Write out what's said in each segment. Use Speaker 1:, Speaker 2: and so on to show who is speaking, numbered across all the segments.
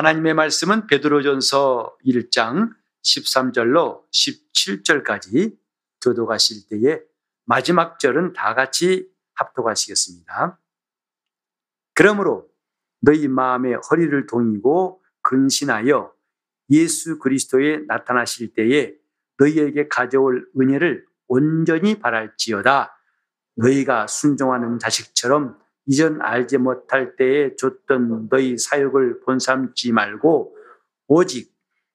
Speaker 1: 하나님의 말씀은 베드로전서 1장 13절로 17절까지 교도가실 때에 마지막 절은 다 같이 합독하시겠습니다. 그러므로 너희 마음의 허리를 동이고 근신하여 예수 그리스도에 나타나실 때에 너희에게 가져올 은혜를 온전히 바랄지어다. 너희가 순종하는 자식처럼 이전 알지 못할 때에 줬던 너희 사역을 본삼지 말고 오직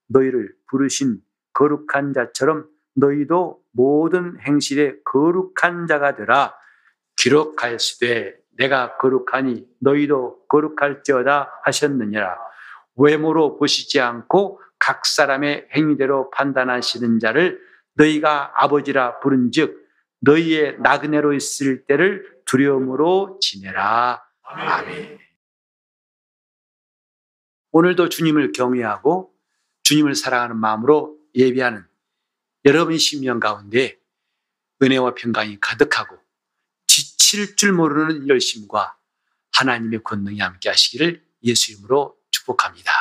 Speaker 1: 너희를 부르신 거룩한 자처럼 너희도 모든 행실에 거룩한 자가 되라. 기록할수되 내가 거룩하니 너희도 거룩할지어다 하셨느니라. 외모로 보시지 않고 각 사람의 행위대로 판단하시는 자를 너희가 아버지라 부른즉 너희의 나그네로 있을 때를 두려움으로 지내라. 아멘. 오늘도 주님을 경외하고 주님을 사랑하는 마음으로 예비하는 여러분 심령 가운데 은혜와 평강이 가득하고 지칠 줄 모르는 열심과 하나님의 권능이 함께 하시기를 예수 이름으로 축복합니다.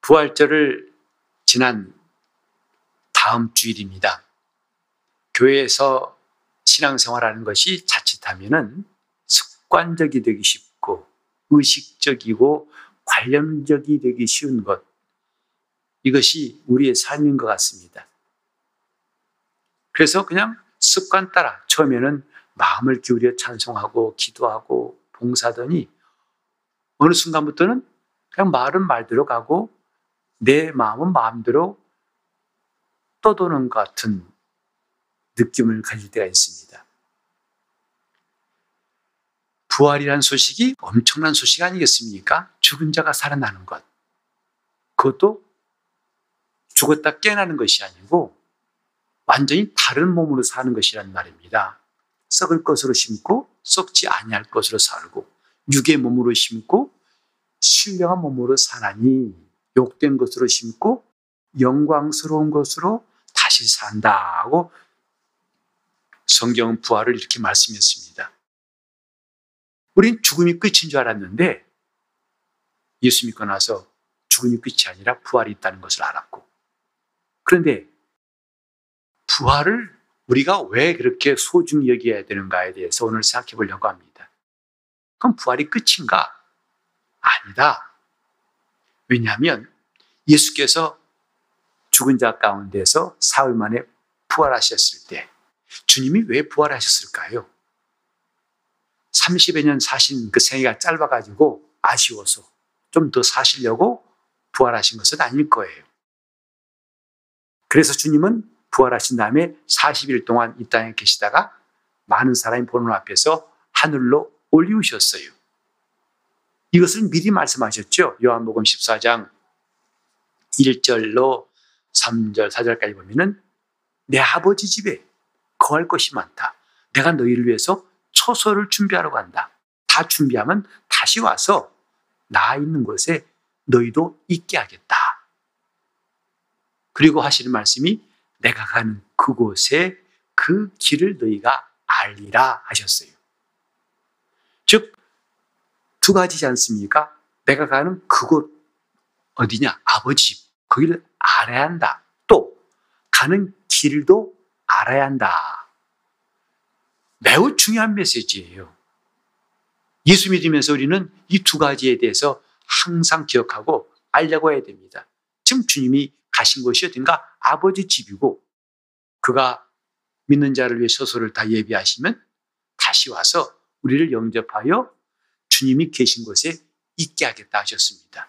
Speaker 1: 부활절을 지난 다음 주일입니다. 교회에서 신앙생활하는 것이 자칫하면은 습관적이 되기 쉽고 의식적이고 관념적이 되기 쉬운 것. 이것이 우리의 삶인 것 같습니다. 그래서 그냥 습관 따라 처음에는 마음을 기울여 찬송하고 기도하고 봉사더니 어느 순간부터는 그냥 말은 말대로 가고 내 마음은 마음대로 떠도는 것 같은 느낌을 가질 때가 있습니다. 부활이란 소식이 엄청난 소식 아니겠습니까? 죽은 자가 살아나는 것. 그것도 죽었다 깨어나는 것이 아니고 완전히 다른 몸으로 사는 것이란 말입니다. 썩을 것으로 심고 썩지 아니할 것으로 살고 육의 몸으로 심고 신령한 몸으로 사나니 욕된 것으로 심고 영광스러운 것으로 다시 산다고 성경은 부활을 이렇게 말씀했습니다. 우린 죽음이 끝인 줄 알았는데 예수 믿고 나서 죽음이 끝이 아니라 부활이 있다는 것을 알았고 그런데 부활을 우리가 왜 그렇게 소중히 여겨야 되는가에 대해서 오늘 생각해 보려고 합니다. 그럼 부활이 끝인가? 아니다. 왜냐하면 예수께서 죽은 자 가운데서 사흘 만에 부활하셨을 때 주님이 왜 부활하셨을까요? 30여 년 사신 그 생애가 짧아가지고 아쉬워서 좀 더 사시려고 부활하신 것은 아닐 거예요. 그래서 주님은 부활하신 다음에 40일 동안 이 땅에 계시다가 많은 사람이 보는 앞에서 하늘로 올리우셨어요. 이것을 미리 말씀하셨죠. 요한복음 14장 1절로 3절, 4절까지 보면은 내 아버지 집에 거할 것이 많다. 내가 너희를 위해서 초소를 준비하러 간다. 다 준비하면 다시 와서 나 있는 곳에 너희도 있게 하겠다. 그리고 하시는 말씀이 내가 가는 그곳에 그 길을 너희가 알리라 하셨어요. 즉, 두 가지지 않습니까? 내가 가는 그곳 어디냐? 아버지 집. 거기를 알아야 한다. 또, 가는 길도 알아야 한다. 매우 중요한 메시지예요. 예수 믿으면서 우리는 이 두 가지에 대해서 항상 기억하고 알려고 해야 됩니다. 지금 주님이 가신 곳이 어딘가 아버지 집이고 그가 믿는 자를 위해 소설을 다 예비하시면 다시 와서 우리를 영접하여 주님이 계신 곳에 있게 하겠다 하셨습니다.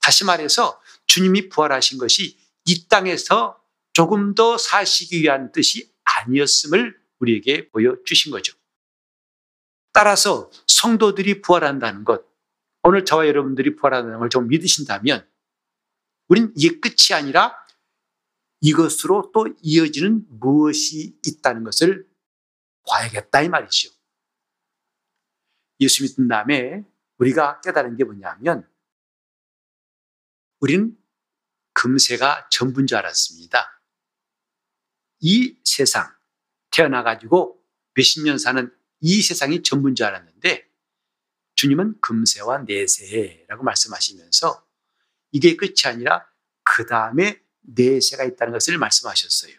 Speaker 1: 다시 말해서 주님이 부활하신 것이 이 땅에서 조금 더 사시기 위한 뜻이 아니었음을 우리에게 보여주신 거죠. 따라서 성도들이 부활한다는 것, 오늘 저와 여러분들이 부활한다는 걸 좀 믿으신다면, 우린 이게 끝이 아니라 이것으로 또 이어지는 무엇이 있다는 것을 봐야겠다 이 말이죠. 예수 믿은 다음에 우리가 깨달은 게 뭐냐면 우리는 금세가 전부인 줄 알았습니다. 이 세상, 태어나가지고 몇십 년 사는 이 세상이 전부인 줄 알았는데 주님은 금세와 내세라고 말씀하시면서 이게 끝이 아니라 그 다음에 내세가 있다는 것을 말씀하셨어요.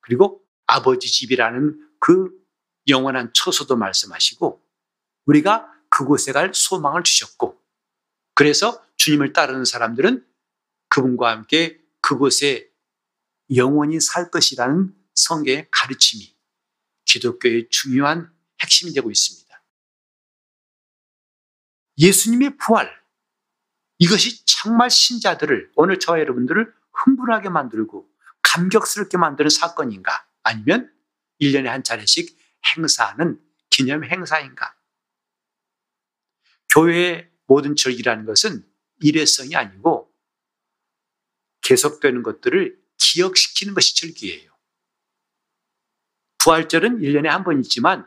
Speaker 1: 그리고 아버지 집이라는 그 영원한 처소도 말씀하시고 우리가 그곳에 갈 소망을 주셨고 그래서 주님을 따르는 사람들은 그분과 함께 그곳에 영원히 살 것이라는 성경의 가르침이 기독교의 중요한 핵심이 되고 있습니다. 예수님의 부활, 이것이 정말 신자들을, 오늘 저와 여러분들을 흥분하게 만들고 감격스럽게 만드는 사건인가? 아니면 1년에 한 차례씩 행사하는 기념 행사인가? 교회의 모든 절기라는 것은 일회성이 아니고 계속되는 것들을 기억시키는 것이 절기예요. 부활절은 1년에 한 번 있지만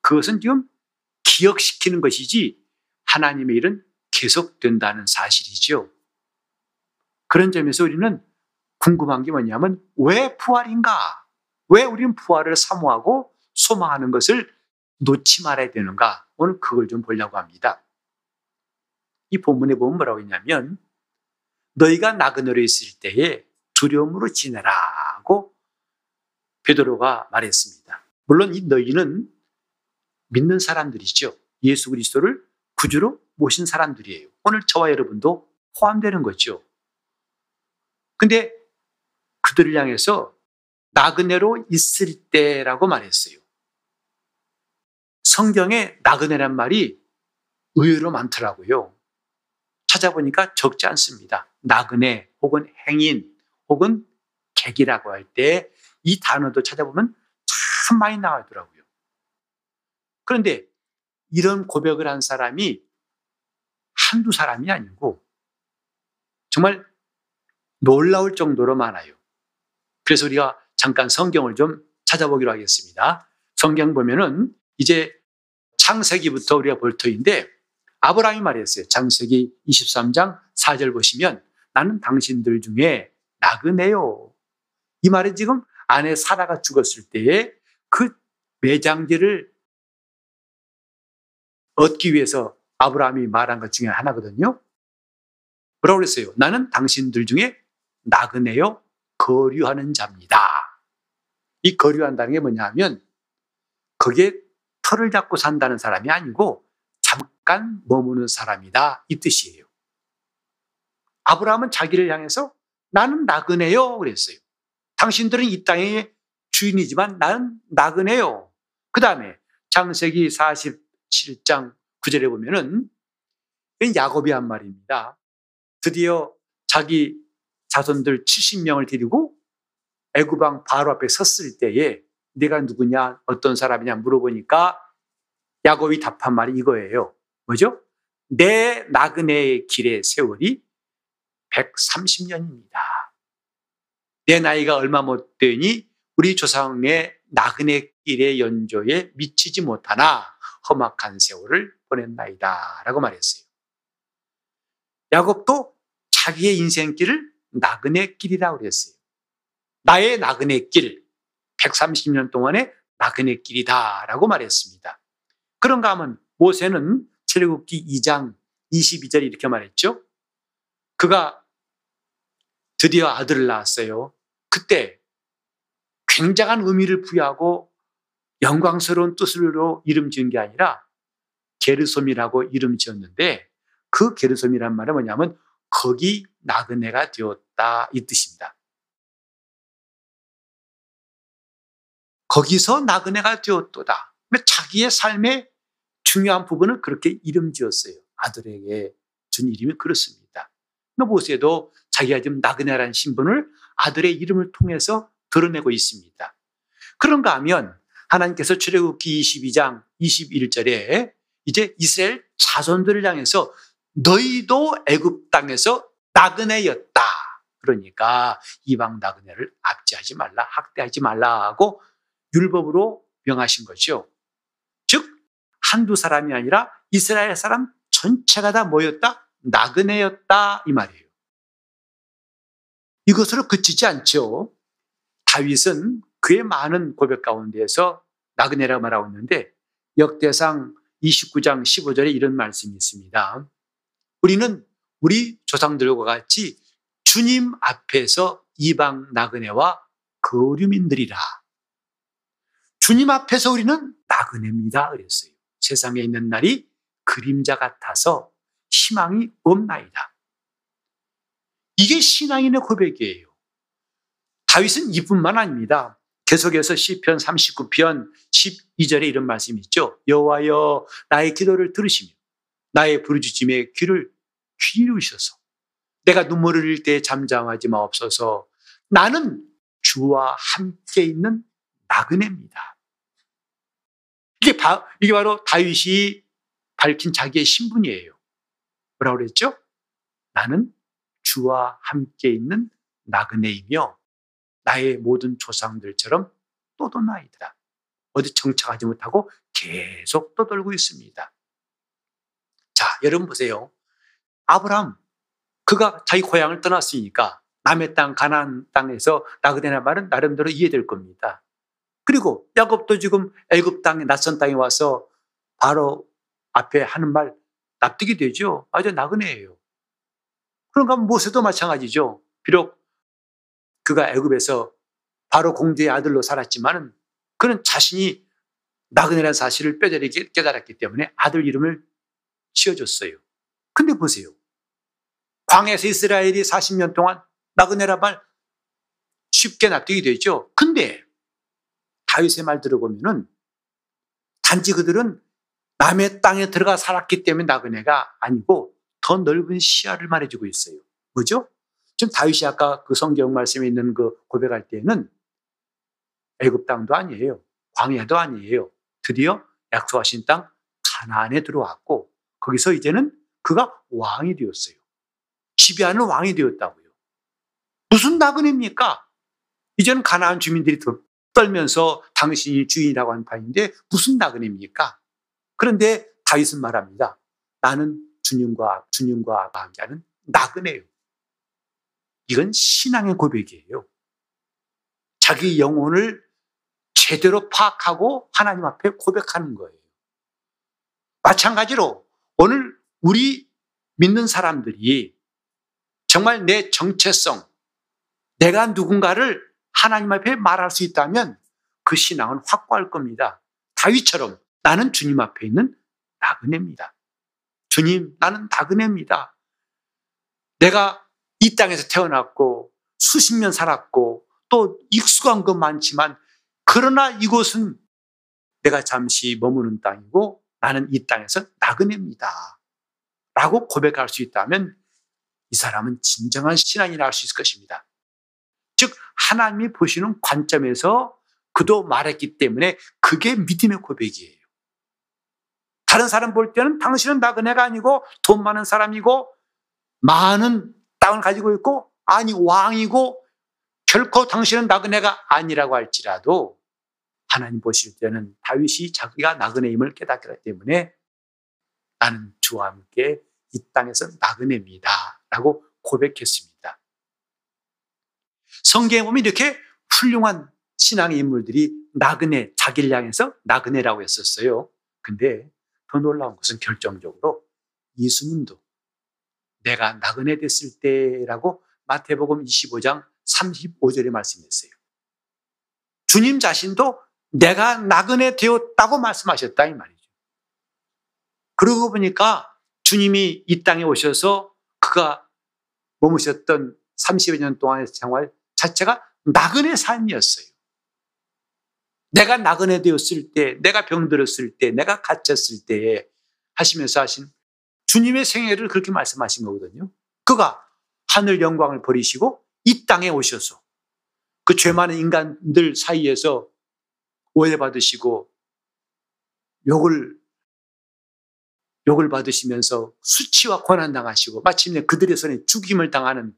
Speaker 1: 그것은 지금 기억시키는 것이지 하나님의 일은 계속된다는 사실이죠. 그런 점에서 우리는 궁금한 게 뭐냐면 왜 부활인가? 왜 우리는 부활을 사모하고 소망하는 것을 놓지 말아야 되는가? 오늘 그걸 좀 보려고 합니다. 이 본문에 보면 뭐라고 했냐면 너희가 나그네로 있을 때에 두려움으로 지내라고 베드로가 말했습니다. 물론 이 너희는 믿는 사람들이죠. 예수 그리스도를 구주로 모신 사람들이에요. 오늘 저와 여러분도 포함되는 거죠. 근데 그들을 향해서 나그네로 있을 때라고 말했어요. 성경에 나그네란 말이 의외로 많더라고요. 찾아보니까 적지 않습니다. 나그네 혹은 행인 혹은 객이라고 할 때 이 단어도 찾아보면 참 많이 나오더라고요. 그런데 이런 고백을 한 사람이 한두 사람이 아니고 정말 놀라울 정도로 많아요. 그래서 우리가 잠깐 성경을 좀 찾아보기로 하겠습니다. 성경 보면은 이제 창세기부터 우리가 볼 터인데 아브라함이 말했어요. 창세기 23장 4절 보시면 나는 당신들 중에 나그네요. 이 말은 지금 아내 사라가 죽었을 때에 그 매장지를 얻기 위해서 아브라함이 말한 것 중에 하나거든요. 뭐라고 그랬어요? 나는 당신들 중에 나그네요. 거류하는 자입니다. 이 거류한다는 게 뭐냐 하면 거기에 털을 잡고 산다는 사람이 아니고 잠깐 머무는 사람이다. 이 뜻이에요. 아브라함은 자기를 향해서 나는 나그네요. 그랬어요. 당신들은 이 땅의 주인이지만 나는 나그네요. 그 다음에 창세기 47장 9절에 보면은 야곱이 한 말입니다. 드디어 자기 자손들 70명을 데리고 애구방 바로 앞에 섰을 때에 내가 누구냐 어떤 사람이냐 물어보니까 야곱이 답한 말이 이거예요. 뭐죠? 내 나그네의 길의 세월이 130년입니다. 내 나이가 얼마 못 되니 우리 조상의 나그네 길의 연조에 미치지 못하나 험악한 세월을 보냈나이다. 라고 말했어요. 야곱도 자기의 인생길을 나그네 길이라고 그랬어요. 나의 나그네 길, 130년 동안의 나그네 길이다. 라고 말했습니다. 그런가 하면 모세는 출애굽기 2장 22절 이렇게 말했죠. 그가 드디어 아들을 낳았어요. 그때 굉장한 의미를 부여하고 영광스러운 뜻으로 이름 지은 게 아니라 게르솜이라고 이름 지었는데 그 게르솜이란 말은 뭐냐면 거기 나그네가 되었다 이 뜻입니다. 거기서 나그네가 되었도다. 자기의 삶의 중요한 부분을 그렇게 이름 지었어요. 아들에게 준 이름이 그렇습니다. 모세도 자기가 지금 나그네라는 신분을 아들의 이름을 통해서 드러내고 있습니다. 그런가 하면 하나님께서 출애굽기 22장 21절에 이제 이스라엘 자손들을 향해서 너희도 애굽 땅에서 나그네였다. 그러니까 이방 나그네를 압제하지 말라, 학대하지 말라 하고 율법으로 명하신 거죠. 즉 한두 사람이 아니라 이스라엘 사람 전체가 다 뭐였다? 나그네였다 이 말이에요. 이것으로 그치지 않죠. 다윗은 그의 많은 고백 가운데에서 나그네라고 말하고 있는데 역대상 29장 15절에 이런 말씀이 있습니다. 우리는 우리 조상들과 같이 주님 앞에서 이방 나그네와 거류민들이라. 주님 앞에서 우리는 나그네입니다. 그랬어요. 세상에 있는 날이 그림자 같아서 희망이 없나이다. 이게 신앙인의 고백이에요. 다윗은 이뿐만 아닙니다. 계속해서 시편 39편 12절에 이런 말씀이 있죠. 여호와여 나의 기도를 들으시며 나의 부르짖음에 귀를 기울이셔서 내가 눈물을 흘릴 때 잠잠하지 마옵소서. 나는 주와 함께 있는 나그네입니다. 이게, 바, 이게 바로 다윗이 밝힌 자기의 신분이에요. 뭐라고 그랬죠? 나는 주와 함께 있는 나그네이며 나의 모든 조상들처럼 떠도나이다. 어디 정착하지 못하고 계속 떠돌고 있습니다. 자, 여러분 보세요. 아브라함, 그가 자기 고향을 떠났으니까 남의 땅, 가나안 땅에서 나그네란 말은 나름대로 이해될 겁니다. 그리고 야곱도 지금 애굽 땅에 낯선 땅에 와서 바로 앞에 하는 말 납득이 되죠. 아주 나그네예요. 그런가 모세도 마찬가지죠. 비록 그가 애굽에서 바로 공주의 아들로 살았지만은 그는 자신이 나그네라는 사실을 뼈저리 깨달았기 때문에 아들 이름을 지어줬어요. 근데 보세요. 광야에서 이스라엘이 40년 동안 나그네라 말 쉽게 납득이 되죠. 근데 다윗의 말 들어보면은 단지 그들은 남의 땅에 들어가 살았기 때문에 나그네가 아니고 더 넓은 시야를 말해주고 있어요. 뭐죠? 지금 다윗이 아까 그 성경 말씀에 있는 그 고백할 때는 애굽 땅도 아니에요. 광야도 아니에요. 드디어 약속하신 땅 가나안에 들어왔고 거기서 이제는 그가 왕이 되었어요. 지배하는 왕이 되었다고요. 무슨 나그네입니까? 이제는 가나안 주민들이 떨면서 당신이 주인이라고 하는 판인데 무슨 나그네입니까? 그런데 다윗은 말합니다. 나는 주님과 주님과 함께하는 나그네요. 이건 신앙의 고백이에요. 자기 영혼을 제대로 파악하고 하나님 앞에 고백하는 거예요. 마찬가지로 오늘 우리 믿는 사람들이 정말 내 정체성, 내가 누군가를 하나님 앞에 말할 수 있다면 그 신앙은 확고할 겁니다. 다윗처럼 나는 주님 앞에 있는 나그네입니다. 주님, 나는 나그네입니다. 내가 이 땅에서 태어났고 수십 년 살았고 또 익숙한 것 많지만 그러나 이곳은 내가 잠시 머무는 땅이고 나는 이 땅에서 나그네입니다. 라고 고백할 수 있다면 이 사람은 진정한 신앙이라 할 수 있을 것입니다. 즉, 하나님이 보시는 관점에서 그도 말했기 때문에 그게 믿음의 고백이에요. 다른 사람 볼 때는 당신은 나그네가 아니고 돈 많은 사람이고 많은 땅을 가지고 있고 아니 왕이고 결코 당신은 나그네가 아니라고 할지라도 하나님 보실 때는 다윗이 자기가 나그네임을 깨닫기 때문에 나는 주와 함께 이 땅에서 나그네입니다. 라고 고백했습니다. 성경에 보면 이렇게 훌륭한 신앙의 인물들이 나그네, 자기를 향해서 나그네라고 했었어요. 근데 더 놀라운 것은 결정적으로 예수님도 내가 나그네 됐을 때라고 마태복음 25장 35절에 말씀했어요. 주님 자신도 내가 나그네 되었다고 말씀하셨다 이 말이죠. 그러고 보니까 주님이 이 땅에 오셔서 그가 머무셨던 30여 년 동안의 생활 자체가 나그네 삶이었어요. 내가 나그네 되었을 때, 내가 병들었을 때, 내가 갇혔을 때 하시면서 하신 주님의 생애를 그렇게 말씀하신 거거든요. 그가 하늘 영광을 버리시고 이 땅에 오셔서 그 죄 많은 인간들 사이에서 오해받으시고 욕을 욕을 받으시면서 수치와 고난 당하시고 마침내 그들의 손에 죽임을 당하는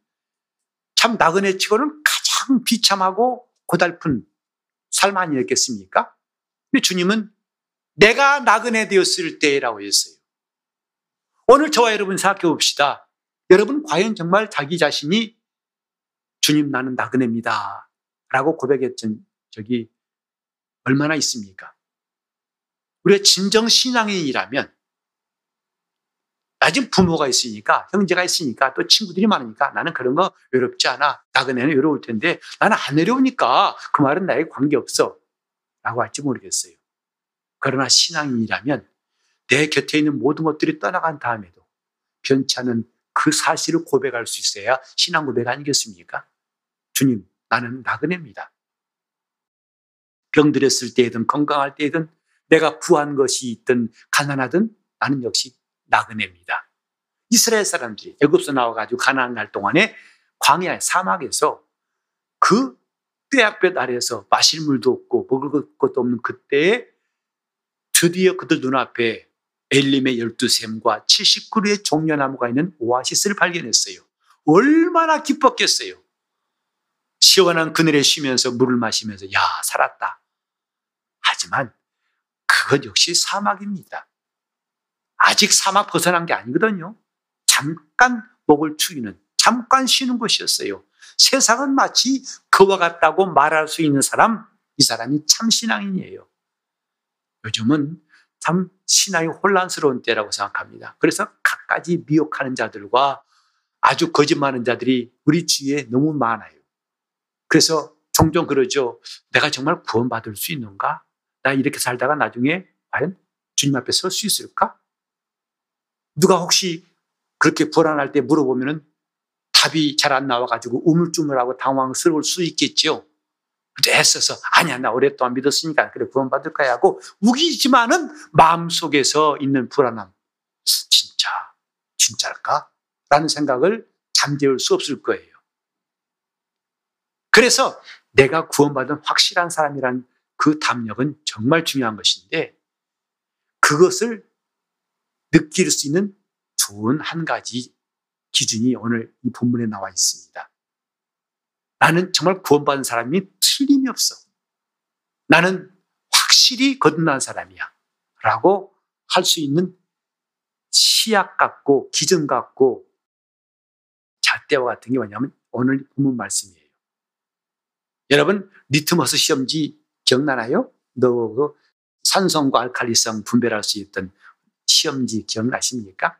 Speaker 1: 참 나그네 치고는 가장 비참하고 고달픈 삶 아니었겠습니까? 근데 주님은 내가 나그네 되었을 때라고 했어요. 오늘 저와 여러분 생각해 봅시다. 여러분 과연 정말 자기 자신이 주님 나는 나그네입니다. 라고 고백했던 적이 얼마나 있습니까? 우리가 진정 신앙인이라면 아직 부모가 있으니까 형제가 있으니까 또 친구들이 많으니까 나는 그런 거 외롭지 않아. 나그네는 외로울 텐데 나는 안 외로우니까 그 말은 나에게 관계없어. 라고 할지 모르겠어요. 그러나 신앙인이라면 내 곁에 있는 모든 것들이 떠나간 다음에도 변치 않은 그 사실을 고백할 수 있어야 신앙 고백 아니겠습니까? 주님, 나는 나그네입니다. 병들었을 때든 건강할 때든 내가 구한 것이 있든 가난하든 나는 역시 나그네입니다. 이스라엘 사람들이 애굽에서 나와가지고 가나안 갈 동안에 광야 사막에서 그 뼈약볕 아래에서 마실 물도 없고 먹을 것도 없는 그때에 드디어 그들 눈앞에 엘림의 열두 샘과 70그루의 종려나무가 있는 오아시스를 발견했어요. 얼마나 기뻤겠어요. 시원한 그늘에 쉬면서 물을 마시면서 야 살았다. 하지만 그것 역시 사막입니다. 아직 사막 벗어난 게 아니거든요. 잠깐 목을 축이는 잠깐 쉬는 곳이었어요. 세상은 마치 그와 같다고 말할 수 있는 사람, 이 사람이 참 신앙인이에요. 요즘은 참 신앙이 혼란스러운 때라고 생각합니다. 그래서 갖가지 미혹하는 자들과 아주 거짓말하는 자들이 우리 주위에 너무 많아요. 그래서 종종 그러죠. 내가 정말 구원받을 수 있는가? 나 이렇게 살다가 나중에 과연 주님 앞에 설 수 있을까? 누가 혹시 그렇게 불안할 때 물어보면은 답이 잘 안 나와가지고 우물쭈물하고 당황스러울 수 있겠죠. 근데 애써서 아니야 나 오랫동안 믿었으니까 그래 구원받을 거야 하고 우기지만은 마음속에서 있는 불안함 진짜 진짜일까? 라는 생각을 잠재울 수 없을 거예요. 그래서 내가 구원받은 확실한 사람이란 그 담력은 정말 중요한 것인데 그것을 느낄 수 있는 좋은 한 가지 기준이 오늘 이 본문에 나와 있습니다. 나는 정말 구원받은 사람이 틀림이 없어. 나는 확실히 거듭난 사람이야. 라고 할 수 있는 시약 같고 기준 같고 잣대와 같은 게 뭐냐면 오늘 본문 말씀이에요. 여러분 리트머스 시험지 기억나나요? 너그 산성과 알칼리성 분별할 수 있던 시험지 기억나십니까?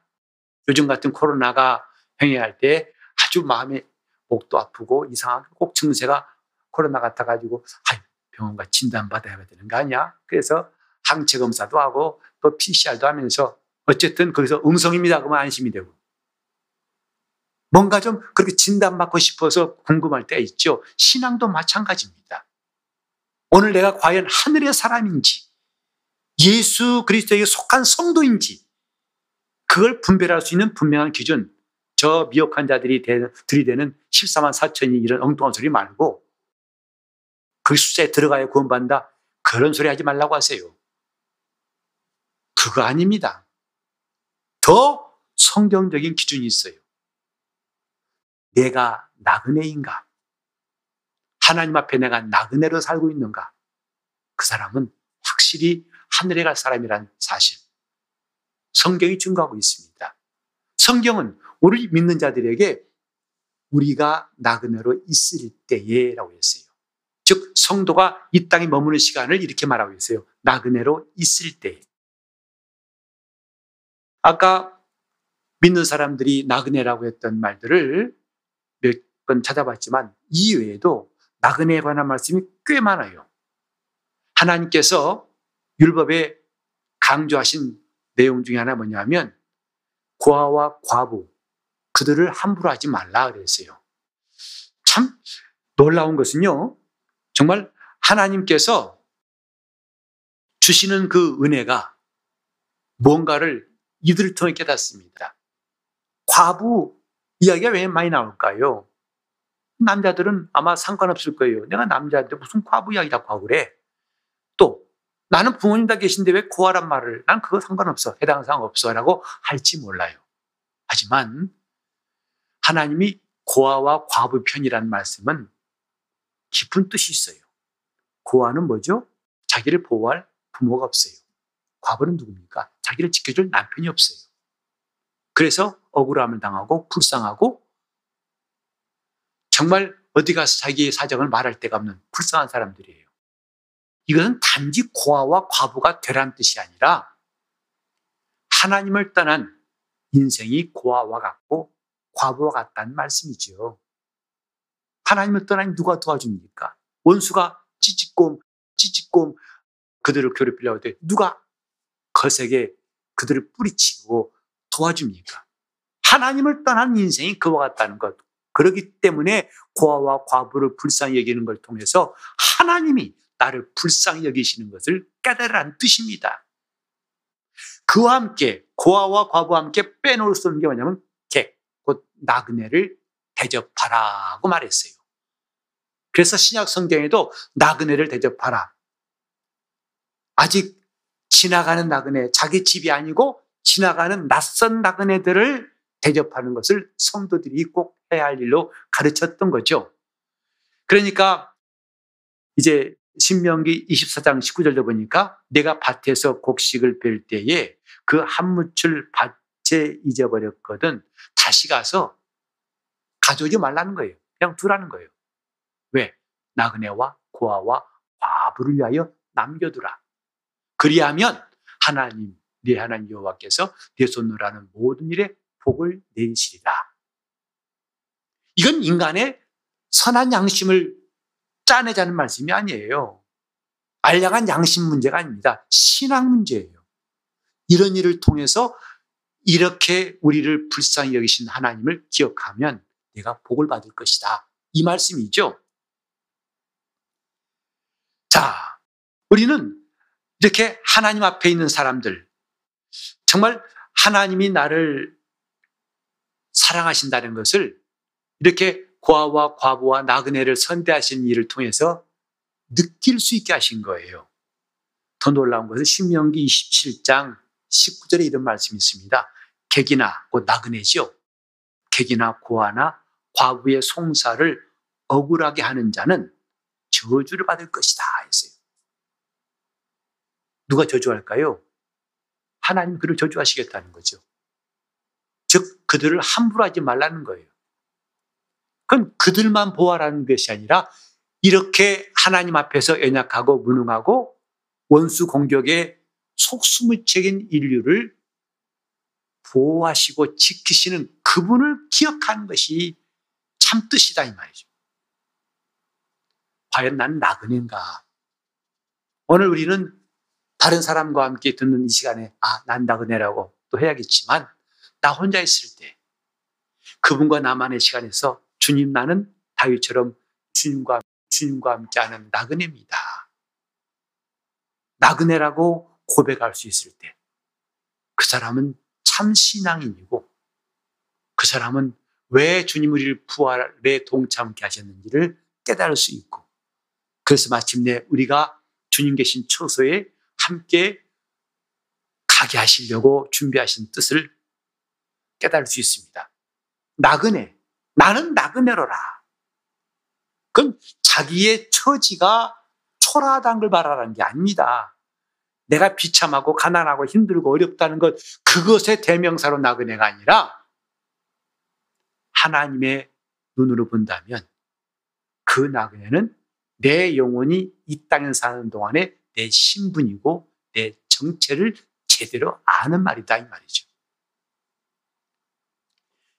Speaker 1: 요즘 같은 코로나가 행해할 때 아주 마음에 목도 아프고 이상하게 꼭 증세가 코로나 같아가지고 아 병원 가 진단 받아야 되는 거 아니야? 그래서 항체 검사도 하고 또 PCR도 하면서 어쨌든 거기서 음성입니다. 그러면 안심이 되고 뭔가 좀 그렇게 진단받고 싶어서 궁금할 때가 있죠. 신앙도 마찬가지입니다. 오늘 내가 과연 하늘의 사람인지 예수 그리스도에게 속한 성도인지 그걸 분별할 수 있는 분명한 기준 저 미혹한 자들이 들이대는 14만 4천이 이런 엉뚱한 소리 말고 그 숫자에 들어가야 구원받는다 그런 소리 하지 말라고 하세요. 그거 아닙니다. 더 성경적인 기준이 있어요. 내가 나그네인가? 하나님 앞에 내가 나그네로 살고 있는가? 그 사람은 확실히 하늘에 갈 사람이란 사실. 성경이 증거하고 있습니다. 성경은 우리 믿는 자들에게 우리가 나그네로 있을 때에라고 했어요. 즉 성도가 이 땅에 머무는 시간을 이렇게 말하고 있어요. 나그네로 있을 때. 아까 믿는 사람들이 나그네라고 했던 말들을 몇 번 찾아봤지만 이외에도 나그네에 관한 말씀이 꽤 많아요. 하나님께서 율법에 강조하신 내용 중에 하나 뭐냐면 고아와 과부 그들을 함부로 하지 말라 그랬어요. 참 놀라운 것은요. 정말 하나님께서 주시는 그 은혜가 뭔가를 이들을 통해 깨닫습니다. 과부 이야기가 왜 많이 나올까요? 남자들은 아마 상관없을 거예요. 내가 남자인데 무슨 과부 이야기라고 하고 그래. 또 나는 부모님 다 계신데 왜 고아란 말을 난 그거 상관없어. 해당 사항 없어. 라고 할지 몰라요. 하지만 하나님이 고아와 과부 편이라는 말씀은 깊은 뜻이 있어요. 고아는 뭐죠? 자기를 보호할 부모가 없어요. 과부는 누굽니까? 자기를 지켜줄 남편이 없어요. 그래서 억울함을 당하고 불쌍하고 정말 어디 가서 자기의 사정을 말할 데가 없는 불쌍한 사람들이에요. 이것은 단지 고아와 과부가 되란 뜻이 아니라 하나님을 떠난 인생이 고아와 같고 과부와 같다는 말씀이죠. 하나님을 떠나니 누가 도와줍니까? 원수가 찌찌꼼, 찌찌꼼 그들을 괴롭히려고 할 때 누가 거세게 그들을 뿌리치고 도와줍니까? 하나님을 떠난 인생이 그와 같다는 것. 그렇기 때문에 고아와 과부를 불쌍히 여기는 걸 통해서 하나님이 나를 불쌍히 여기시는 것을 깨달으라는 뜻입니다. 그와 함께 고아와 과부와 함께 빼놓을 수 없는 게 뭐냐면 객, 곧 나그네를 대접하라고 말했어요. 그래서 신약 성경에도 나그네를 대접하라. 아직 지나가는 나그네, 자기 집이 아니고 지나가는 낯선 나그네들을 대접하는 것을 성도들이 꼭 해야 할 일로 가르쳤던 거죠. 그러니까 이제 신명기 24장 19절로 보니까 내가 밭에서 곡식을 벨 때에 그 한 무출 밭에 잊어버렸거든 다시 가서 가져오지 말라는 거예요. 그냥 두라는 거예요. 왜? 나그네와 고아와 과부를 위하여 남겨두라. 그리하면 하나님, 네 하나님 여호와께서 네 손으로 하는 모든 일에 복을 내리시리라. 이건 인간의 선한 양심을 짜내자는 말씀이 아니에요. 알량한 양심 문제가 아닙니다. 신앙 문제예요. 이런 일을 통해서 이렇게 우리를 불쌍히 여기신 하나님을 기억하면 내가 복을 받을 것이다. 이 말씀이죠. 자, 우리는 이렇게 하나님 앞에 있는 사람들, 정말 하나님이 나를 사랑하신다는 것을 이렇게 고아와 과부와 나그네를 선대하신 일을 통해서 느낄 수 있게 하신 거예요. 더 놀라운 것은 신명기 27장 19절에 이런 말씀이 있습니다. 객이나 곧 나그네죠. 객이나 고아나 과부의 송사를 억울하게 하는 자는 저주를 받을 것이다 했어요. 누가 저주할까요? 하나님 그를 저주하시겠다는 거죠. 즉 그들을 함부로 하지 말라는 거예요. 그건 그들만 보아라는 것이 아니라 이렇게 하나님 앞에서 연약하고 무능하고 원수 공격에 속수무 책인 인류를 보호하시고 지키시는 그분을 기억하는 것이 참 뜻이다 이 말이죠. 과연 난 나그네인가? 오늘 우리는 다른 사람과 함께 듣는 이 시간에 아, 난 나그네라고 또 해야겠지만 나 혼자 있을 때 그분과 나만의 시간에서 주님 나는 다윗처럼 주님과 주님과 함께하는 나그네입니다. 나그네라고 고백할 수 있을 때 그 사람은 참 신앙인이고 그 사람은 왜 주님 우리를 부활에 동참케 하셨는지를 깨달을 수 있고 그래서 마침내 우리가 주님 계신 처소에 함께 가게 하시려고 준비하신 뜻을 깨달을 수 있습니다. 나그네, 나는 나그네로라. 그건 자기의 처지가 초라하다는 걸 말하라는 게 아닙니다. 내가 비참하고 가난하고 힘들고 어렵다는 것, 그것의 대명사로 나그네가 아니라 하나님의 눈으로 본다면 그 나그네는 내 영혼이 이 땅에 사는 동안에 내 신분이고 내 정체를 제대로 아는 말이다 이 말이죠.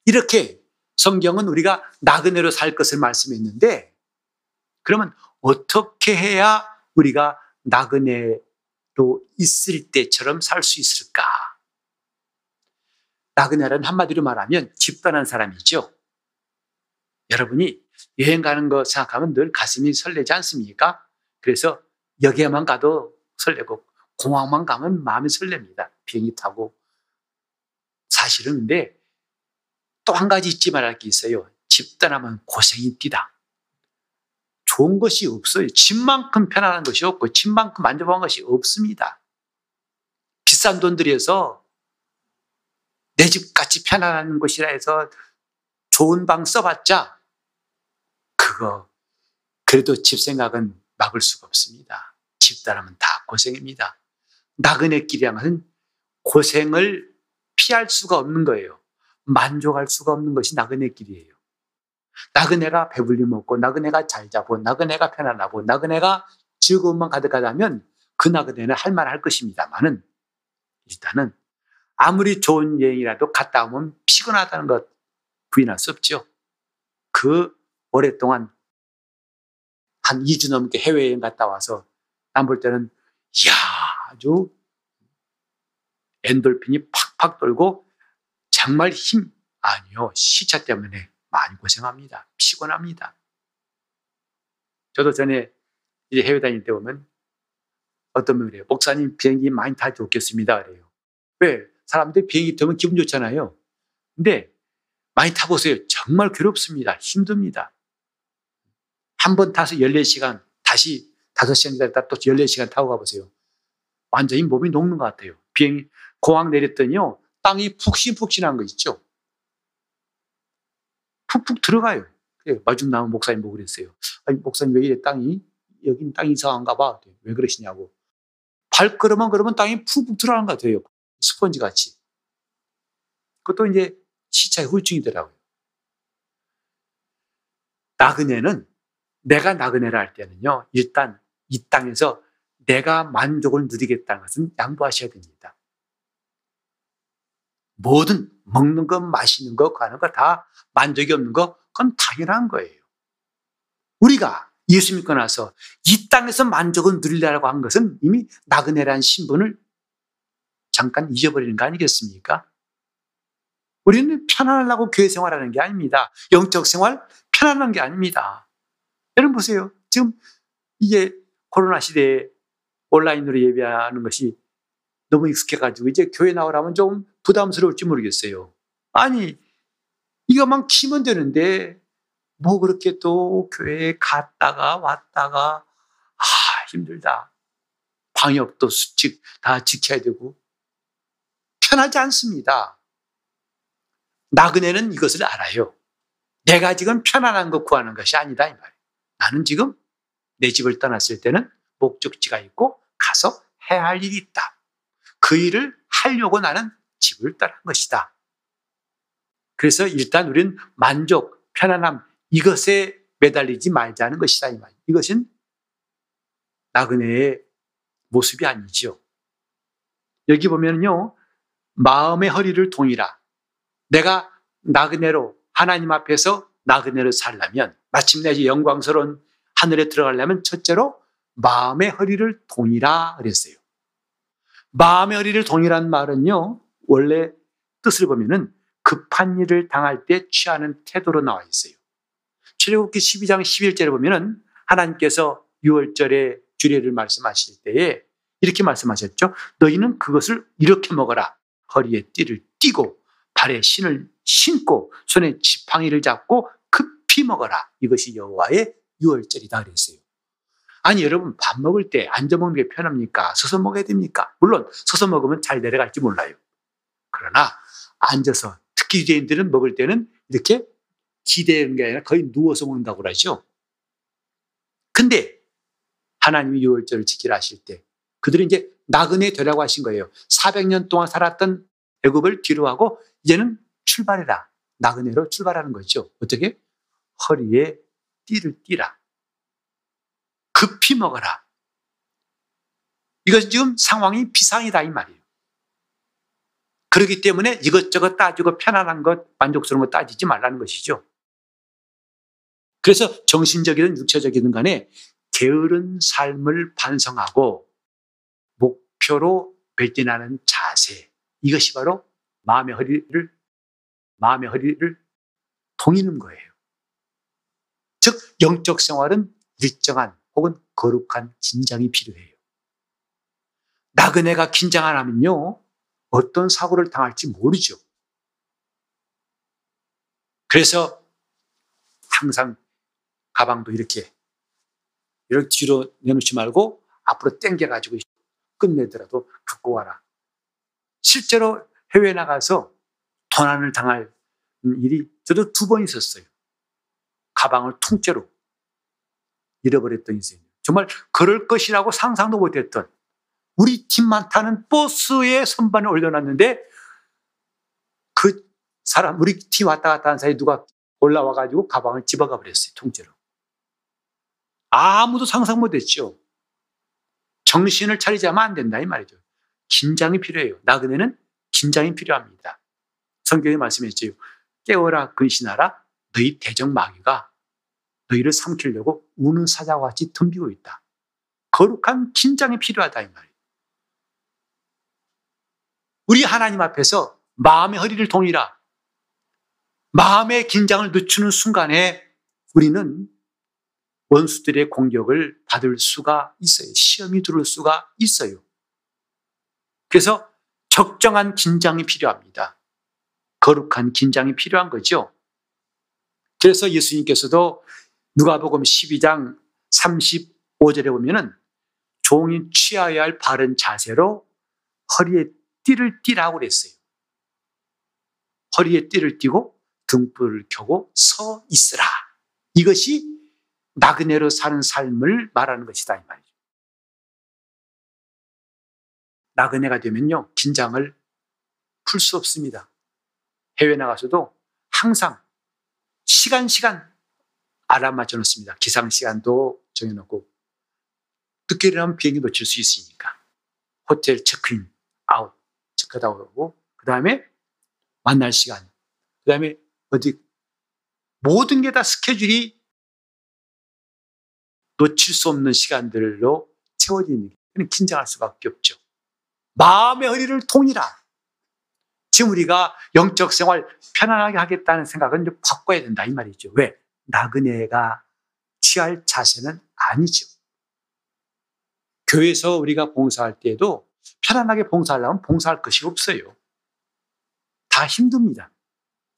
Speaker 1: 이렇게 성경은 우리가 나그네로 살 것을 말씀했는데 그러면 어떻게 해야 우리가 나그네로 있을 때처럼 살 수 있을까? 나그네는 한마디로 말하면 집단한 사람이죠. 여러분이 여행 가는 거 생각하면 늘 가슴이 설레지 않습니까? 그래서 여기에만 가도 설레고 공항만 가면 마음이 설렙니다. 비행기 타고. 사실은 근데 또 한 가지 잊지 말할 게 있어요. 집단하면 고생이 띠다. 좋은 것이 없어요. 집만큼 편안한 것이 없고 집만큼 만족한 것이 없습니다. 비싼 돈 들여서 내 집같이 편안한 곳이라 해서 좋은 방 써봤자 그거 그래도 집 생각은 막을 수가 없습니다. 집단하면 다 고생입니다. 나그네끼리 하면 고생을 피할 수가 없는 거예요. 만족할 수가 없는 것이 나그네끼리예요. 나그네가 배불리 먹고, 나그네가 잘 자고, 나그네가 편안하고, 나그네가 즐거움만 가득하다면 그 나그네는 할만할 것입니다만은 일단은 아무리 좋은 여행이라도 갔다 오면 피곤하다는 것 부인할 수 없죠. 그 오랫동안 한 2주 넘게 해외여행 갔다 와서 난볼 때는 이야 아주 엔돌핀이 팍팍 돌고 정말 힘 아니요 시차 때문에 많이 고생합니다. 피곤합니다. 저도 전에 이제 해외 다닐 때 보면 어떤 분이 그래요. 목사님 비행기 많이 타지 없겠습니다. 그래요. 왜? 사람들이 비행기 타면 기분 좋잖아요. 근데 많이 타보세요. 정말 괴롭습니다. 힘듭니다. 한 번 타서 14시간, 다시 5시간 기다렸다 또 14시간 타고 가보세요. 완전히 몸이 녹는 것 같아요. 비행, 공항 내렸더니요. 땅이 푹신푹신한 거 있죠. 푹푹 들어가요. 마중 나온 목사님 보고 그랬어요. 아니, 목사님 왜 이래 땅이? 여긴 땅이 이상한가 봐. 왜 그러시냐고. 발걸음만 그러면 땅이 푹푹 들어가는 것 같아요. 스펀지 같이. 그것도 이제 시차의 후유증이더라고요. 나그네는 내가 나그네를 할 때는요, 일단 이 땅에서 내가 만족을 누리겠다는 것은 양보하셔야 됩니다. 뭐든 먹는 것, 마시는 것, 가는 거다 만족이 없는 거, 그건 당연한 거예요. 우리가 예수 믿고 나서 이 땅에서 만족을 누리려고 한 것은 이미 나그네라는 신분을 잠깐 잊어버리는 거 아니겠습니까? 우리는 편안하려고 교회 생활하는 게 아닙니다. 영적 생활 편안한 게 아닙니다. 여러분 보세요. 지금 이게 코로나 시대에 온라인으로 예배하는 것이 너무 익숙해가지고 이제 교회 나오라면 좀 부담스러울지 모르겠어요. 아니, 이거만 키면 되는데 뭐 그렇게 또 교회에 갔다가 왔다가 아, 힘들다. 방역도 수칙 다 지켜야 되고 편하지 않습니다. 나그네는 이것을 알아요. 내가 지금 편안한 것 구하는 것이 아니다 이 말이에요. 나는 지금 내 집을 떠났을 때는 목적지가 있고 가서 해야 할 일이 있다. 그 일을 하려고 나는 집을 떠난 것이다. 그래서 일단 우리는 만족, 편안함 이것에 매달리지 말자는 것이다 이 말이에요. 이것은 나그네의 모습이 아니죠. 여기 보면요. 마음의 허리를 동이라. 내가 나그네로 하나님 앞에서 나그네로 살려면 마침내 영광스러운 하늘에 들어가려면 첫째로 마음의 허리를 동이라 그랬어요. 마음의 허리를 동이란 말은요. 원래 뜻을 보면은 급한 일을 당할 때 취하는 태도로 나와 있어요. 출애굽기 12장 11절에 보면은 하나님께서 6월절에 주례를 말씀하실 때에 이렇게 말씀하셨죠. 너희는 그것을 이렇게 먹어라. 허리에 띠를 띠고 발에 신을 신고 손에 지팡이를 잡고 급히 먹어라. 이것이 여호와의 유월절이다 그랬어요. 아니 여러분 밥 먹을 때 앉아 먹는 게 편합니까? 서서 먹어야 됩니까? 물론 서서 먹으면 잘 내려갈지 몰라요. 그러나 앉아서 특히 유대인들은 먹을 때는 이렇게 기대는 게 아니라 거의 누워서 먹는다고 그러죠. 근데 하나님이 유월절을 지키라 하실 때 그들은 이제 나그네 되라고 하신 거예요. 400년 동안 살았던 애굽을 뒤로 하고 이제는 출발해라. 나그네로 출발하는 거죠. 어떻게? 허리에 띠를 띠라. 급히 먹어라. 이것 지금 상황이 비상이다 이 말이에요. 그렇기 때문에 이것저것 따지고 편안한 것, 만족스러운 것 따지지 말라는 것이죠. 그래서 정신적이든 육체적이든 간에 게으른 삶을 반성하고 목표로 발진하는 자세. 이것이 바로 마음의 허리를, 마음의 허리를 동이는 거예요. 즉, 영적 생활은 일정한 혹은 거룩한 긴장이 필요해요. 나그네가 긴장 안 하면요, 어떤 사고를 당할지 모르죠. 그래서 항상 가방도 이렇게, 이렇게 뒤로 내놓지 말고 앞으로 당겨가지고 끝내더라도 갖고 와라. 실제로 해외 나가서 도난을 당할 일이 저도 두 번 있었어요. 가방을 통째로 잃어버렸던 인생. 정말 그럴 것이라고 상상도 못했던 우리 팀만 타는 버스에 선반에 올려놨는데 그 사람, 우리 팀 왔다 갔다 하는 사이에 누가 올라와가지고 가방을 집어가 버렸어요. 통째로. 아무도 상상 못했죠. 정신을 차리지 않으면 안 된다 이 말이죠. 긴장이 필요해요. 나그네는 긴장이 필요합니다. 성경에 말씀했죠. 깨어라 근신하라 너희 대적 마귀가 너희를 삼키려고 우는 사자와 같이 덤비고 있다. 거룩한 긴장이 필요하다 이 말이에요. 우리 하나님 앞에서 마음의 허리를 동이라 마음의 긴장을 늦추는 순간에 우리는 원수들의 공격을 받을 수가 있어요. 시험이 들어올 수가 있어요. 그래서 적정한 긴장이 필요합니다. 거룩한 긴장이 필요한 거죠. 그래서 예수님께서도 누가복음 12장 35절에 보면은 종이 취하여야 할 바른 자세로 허리에 띠를 띠라고 그랬어요. 허리에 띠를 띠고 등불을 켜고 서 있으라. 이것이 나그네로 사는 삶을 말하는 것이다 이 말이죠. 나그네가 되면요 긴장을 풀 수 없습니다. 해외 나가서도 항상 시간 시간 알람 맞춰 놓습니다. 기상 시간도 정해놓고 늦게 일어나면 비행기 놓칠 수 있으니까 호텔 체크인 아웃 체크아웃하고 그 다음에 만날 시간 그 다음에 어디 모든 게 다 스케줄이 놓칠 수 없는 시간들로 채워지는 게 긴장할 수밖에 없죠. 마음의 허리를 통이라. 지금 우리가 영적 생활 편안하게 하겠다는 생각은 좀 바꿔야 된다 이 말이죠. 왜? 나그네가 취할 자세는 아니죠. 교회에서 우리가 봉사할 때에도 편안하게 봉사하려면 봉사할 것이 없어요. 다 힘듭니다.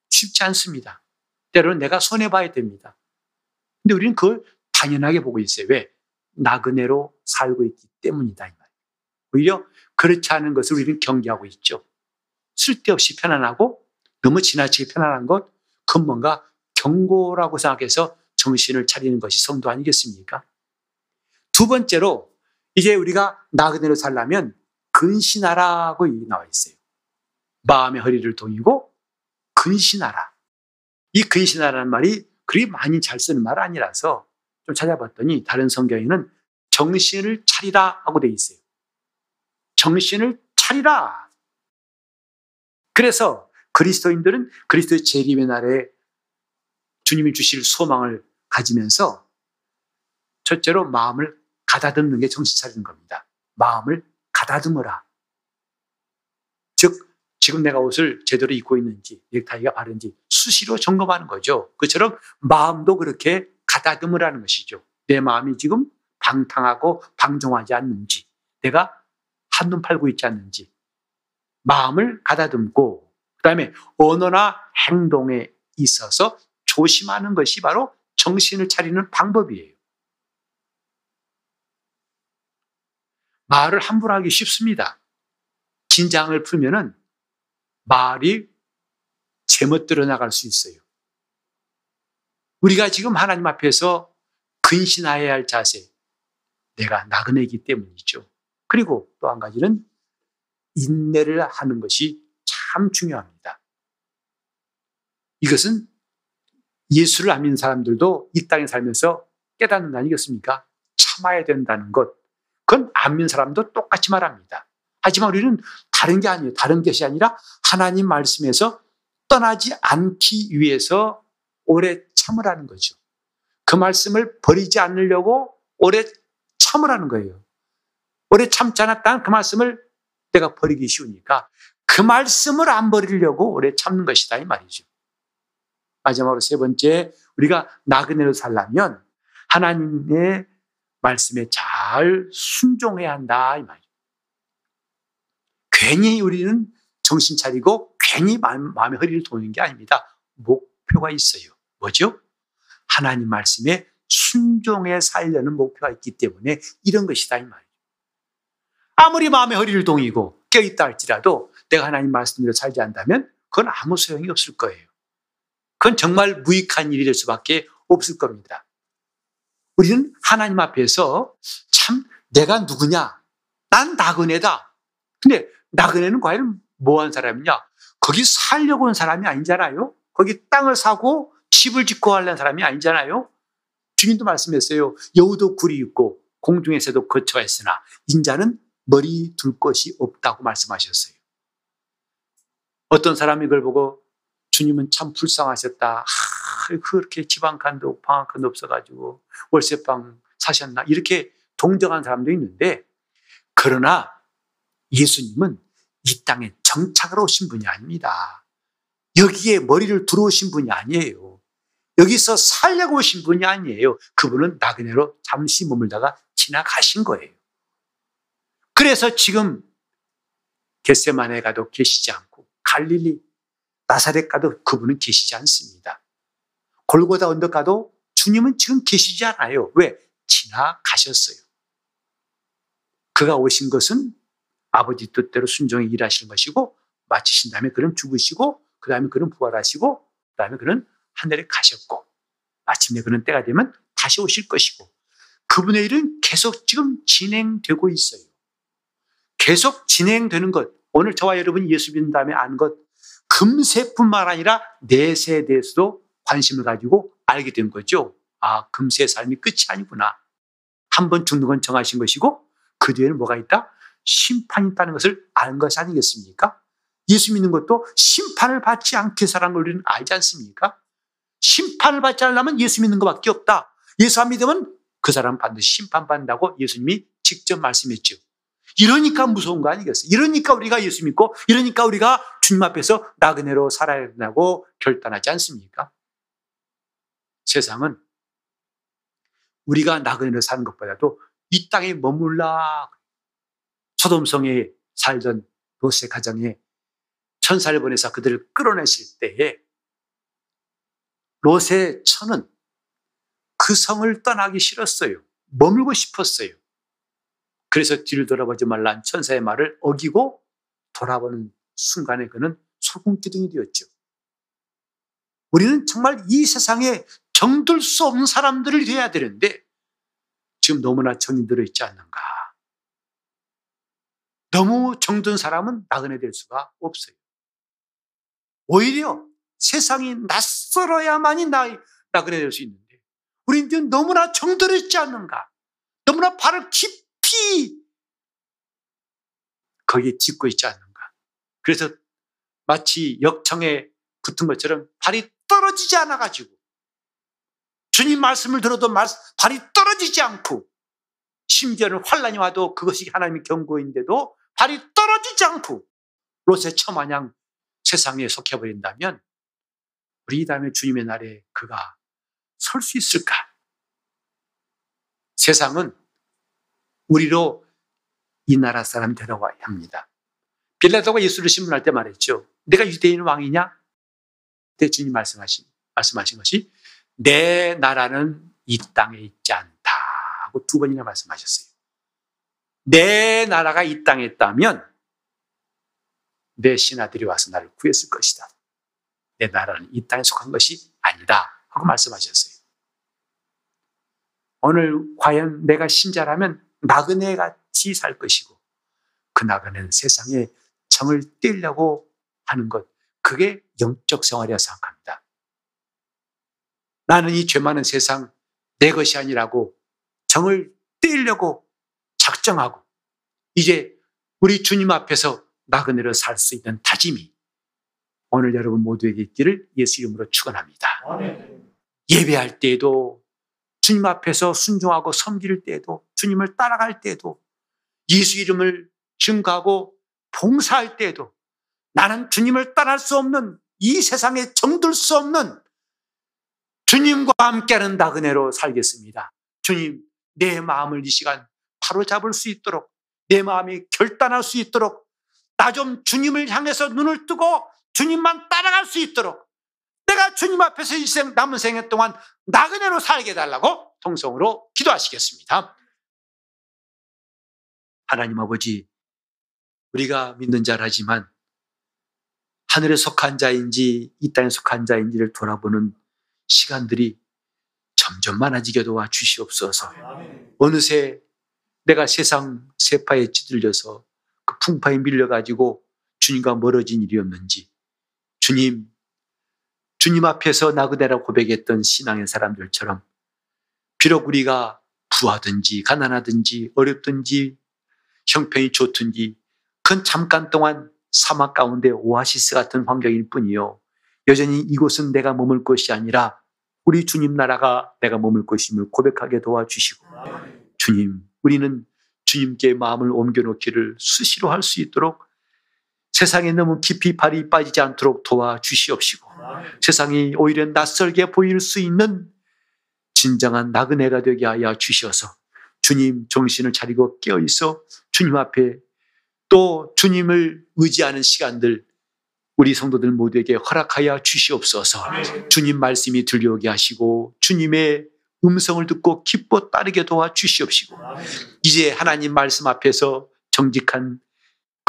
Speaker 1: 쉽지 않습니다. 때로는 내가 손해봐야 됩니다. 근데 우리는 그걸 당연하게 보고 있어요. 왜? 나그네로 살고 있기 때문이다. 이 말이에요. 오히려 그렇지 않은 것을 우리는 경계하고 있죠. 쓸데없이 편안하고 너무 지나치게 편안한 것, 그건 뭔가 경고라고 생각해서 정신을 차리는 것이 성도 아니겠습니까? 두 번째로 이제 우리가 나그네로 살려면 근신하라고 나와 있어요. 마음의 허리를 동이고 근신하라. 이 근신하라는 말이 그리 많이 잘 쓰는 말 아니라서 좀 찾아봤더니 다른 성경에는 정신을 차리라 하고 돼 있어요. 정신을 차리라. 그래서 그리스도인들은 그리스도의 재림의 날에 주님이 주실 소망을 가지면서 첫째로 마음을 가다듬는 게 정신 차리는 겁니다. 마음을 가다듬어라. 즉, 지금 내가 옷을 제대로 입고 있는지, 넥타이가 바른지 수시로 점검하는 거죠. 그처럼 마음도 그렇게 가다듬으라는 것이죠. 내 마음이 지금 방탕하고 방종하지 않는지, 내가 한눈 팔고 있지 않는지, 마음을 가다듬고, 그 다음에 언어나 행동에 있어서 조심하는 것이 바로 정신을 차리는 방법이에요. 말을 함부로 하기 쉽습니다. 긴장을 풀면은 말이 제멋대로 나갈 수 있어요. 우리가 지금 하나님 앞에서 근신하여야 할 자세, 내가 나그네이기 때문이죠. 그리고 또 한 가지는 인내를 하는 것이 참 중요합니다. 이것은 예수를 안 믿는 사람들도 이 땅에 살면서 깨닫는 거 아니겠습니까? 참아야 된다는 것. 그건 안 믿는 사람도 똑같이 말합니다. 하지만 우리는 다른 게 아니에요. 다른 것이 아니라 하나님 말씀에서 떠나지 않기 위해서 오래 참으라는 거죠. 그 말씀을 버리지 않으려고 오래 참으라는 거예요. 오래 참지 않았다는 그 말씀을 내가 버리기 쉬우니까 그 말씀을 안 버리려고 오래 참는 것이다 이 말이죠. 마지막으로 세 번째 우리가 나그네로 살려면 하나님의 말씀에 잘 순종해야 한다 이 말이죠. 괜히 우리는 정신 차리고 괜히 마음의 허리를 도는 게 아닙니다. 목표가 있어요. 뭐죠? 하나님 말씀에 순종해 살려는 목표가 있기 때문에 이런 것이다 이 말이에요. 아무리 마음의 허리를 동이고 껴있다 할지라도 내가 하나님 말씀대로 살지 않다면 그건 아무 소용이 없을 거예요. 그건 정말 무익한 일이 될 수밖에 없을 겁니다. 우리는 하나님 앞에서 참 내가 누구냐? 난 나그네다. 근데 나그네는 과연 뭐한 사람이냐? 거기 살려고 온 사람이 아니잖아요. 거기 땅을 사고 집을 짓고 하려는 사람이 아니잖아요. 주님도 말씀했어요. 여우도 굴이 있고 공중에서도 거처했으나 인자는 머리 둘 것이 없다고 말씀하셨어요. 어떤 사람이 그걸 보고 주님은 참 불쌍하셨다. 아, 그렇게 지방간도 방학간도 없어가지고 월세방 사셨나 이렇게 동정한 사람도 있는데 그러나 예수님은 이 땅에 정착을 오신 분이 아닙니다. 여기에 머리를 들어오신 분이 아니에요. 여기서 살려고 오신 분이 아니에요. 그분은 나그네로 잠시 머물다가 지나가신 거예요. 그래서 지금 겟세만에 가도 계시지 않고 갈릴리 나사렛 가도 그분은 계시지 않습니다. 골고다 언덕 가도 주님은 지금 계시지 않아요. 왜? 지나가셨어요. 그가 오신 것은 아버지 뜻대로 순종히 일하시는 것이고 마치신 다음에 그는 죽으시고 그 다음에 그는 부활하시고 그 다음에 그는 하늘에 가셨고 마침내 그는 때가 되면 다시 오실 것이고 그분의 일은 계속 지금 진행되고 있어요. 계속 진행되는 것. 오늘 저와 여러분이 예수 믿는 다음에 아는 것. 금세뿐만 아니라 내세에 대해서도 관심을 가지고 알게 된 거죠. 아, 금세 삶이 끝이 아니구나. 한 번 죽는 건 정하신 것이고 그 뒤에는 뭐가 있다? 심판이 있다는 것을 아는 것이 아니겠습니까? 예수 믿는 것도 심판을 받지 않게 살아는 걸 우리는 알지 않습니까? 심판을 받지 않으려면 예수 믿는 것밖에 없다. 예수 안 믿으면 그 사람 반드시 심판받는다고 예수님이 직접 말씀했죠. 이러니까 무서운 거 아니겠어요? 이러니까 우리가 예수 믿고, 이러니까 우리가 주님 앞에서 나그네로 살아야 된다고 결단하지 않습니까? 세상은 우리가 나그네로 사는 것보다도 이 땅에 머물라 소돔성에 살던 로세 가정에 천사를 보내서 그들을 끌어내실 때에 로세 천은 그 성을 떠나기 싫었어요. 머물고 싶었어요. 그래서 뒤를 돌아보지 말란 천사의 말을 어기고 돌아보는 순간에 그는 소금기둥이 되었죠. 우리는 정말 이 세상에 정들 수 없는 사람들을 되어야 되는데 지금 너무나 정이 들어 있지 않는가. 너무 정든 사람은 나그네 될 수가 없어요. 오히려 세상이 낯설어야만이 나그네 될 수 있는데 우리는 너무나 정들어 있지 않는가. 너무나 발을 깊이 거기에 짚고 있지 않는가. 그래서 마치 역청에 붙은 것처럼 발이 떨어지지 않아가지고 주님 말씀을 들어도 발이 떨어지지 않고 심지어는 환란이 와도 그것이 하나님의 경고인데도 발이 떨어지지 않고 롯의 처마냥 세상에 속해버린다면 우리 다음에 주님의 날에 그가 설 수 있을까? 세상은 우리로 이 나라 사람 되라고 합니다. 빌라도가 예수를 신문할 때 말했죠. 내가 유대인 왕이냐? 그때 주님 말씀하신, 말씀하신 것이 내 나라는 이 땅에 있지 않다 하고 두 번이나 말씀하셨어요. 내 나라가 이 땅에 있다면 내 신하들이 와서 나를 구했을 것이다. 내 나라는 이 땅에 속한 것이 아니다 하고 말씀하셨어요. 오늘 과연 내가 신자라면 나그네 같이 살 것이고 그 나그네는 세상에 정을 떼려고 하는 것 그게 영적 생활이라 생각합니다. 나는 이 죄 많은 세상 내 것이 아니라고 정을 떼려고 작정하고 이제 우리 주님 앞에서 나그네로 살 수 있는 다짐이 오늘 여러분 모두에게 있기를 예수 이름으로 축원합니다. 예배할 때에도 주님 앞에서 순종하고 섬길 때에도 주님을 따라갈 때에도 예수 이름을 증가하고 봉사할 때에도 나는 주님을 따라할 수 없는 이 세상에 정들 수 없는 주님과 함께하는 나그네로 살겠습니다. 주님, 내 마음을 이 시간 바로 잡을 수 있도록 내 마음이 결단할 수 있도록 나 좀 주님을 향해서 눈을 뜨고 주님만 따라갈 수 있도록 주님 앞에서 이 생, 남은 생애 동안 나그네로 살게 달라고 통성으로 기도하시겠습니다. 하나님 아버지, 우리가 믿는 자라지만 하늘에 속한 자인지 이 땅에 속한 자인지를 돌아보는 시간들이 점점 많아지게 도와 주시옵소서. 어느새 내가 세상 세파에 찌들려서 그 풍파에 밀려가지고 주님과 멀어진 일이 없는지 주님, 주님 앞에서 나그네라 고백했던 신앙의 사람들처럼 비록 우리가 구하든지 가난하든지 어렵든지 형편이 좋든지 그건 잠깐 동안 사막 가운데 오아시스 같은 환경일 뿐이요. 여전히 이곳은 내가 머물 것이 아니라 우리 주님 나라가 내가 머물 것임을 고백하게 도와주시고 주님 우리는 주님께 마음을 옮겨놓기를 수시로 할 수 있도록 세상에 너무 깊이 발이 빠지지 않도록 도와주시옵시고 세상이 오히려 낯설게 보일 수 있는 진정한 나그네가 되게 하여 주시어서 주님 정신을 차리고 깨어 있어 주님 앞에 또 주님을 의지하는 시간들 우리 성도들 모두에게 허락하여 주시옵소서. 주님 말씀이 들려오게 하시고 주님의 음성을 듣고 기뻐 따르게 도와 주시옵시고 이제 하나님 말씀 앞에서 정직한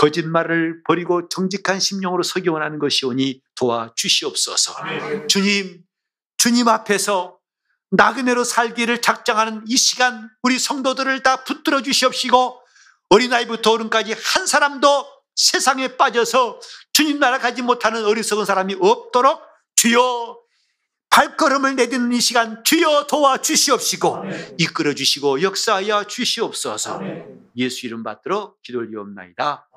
Speaker 1: 거짓말을 버리고 정직한 심령으로 서기 원 하는 것이오니 도와 주시옵소서. 주님, 주님 앞에서 나그네로 살기를 작정하는 이 시간 우리 성도들을 다 붙들어 주시옵시고 어린아이부터 어른까지 한 사람도 세상에 빠져서 주님 나라 가지 못하는 어리석은 사람이 없도록 주여 발걸음을 내딛는 이 시간 주여 도와 주시옵시고 이끌어 주시고 역사하여 주시옵소서 예수 이름 받들어 기도 올리옵나이다.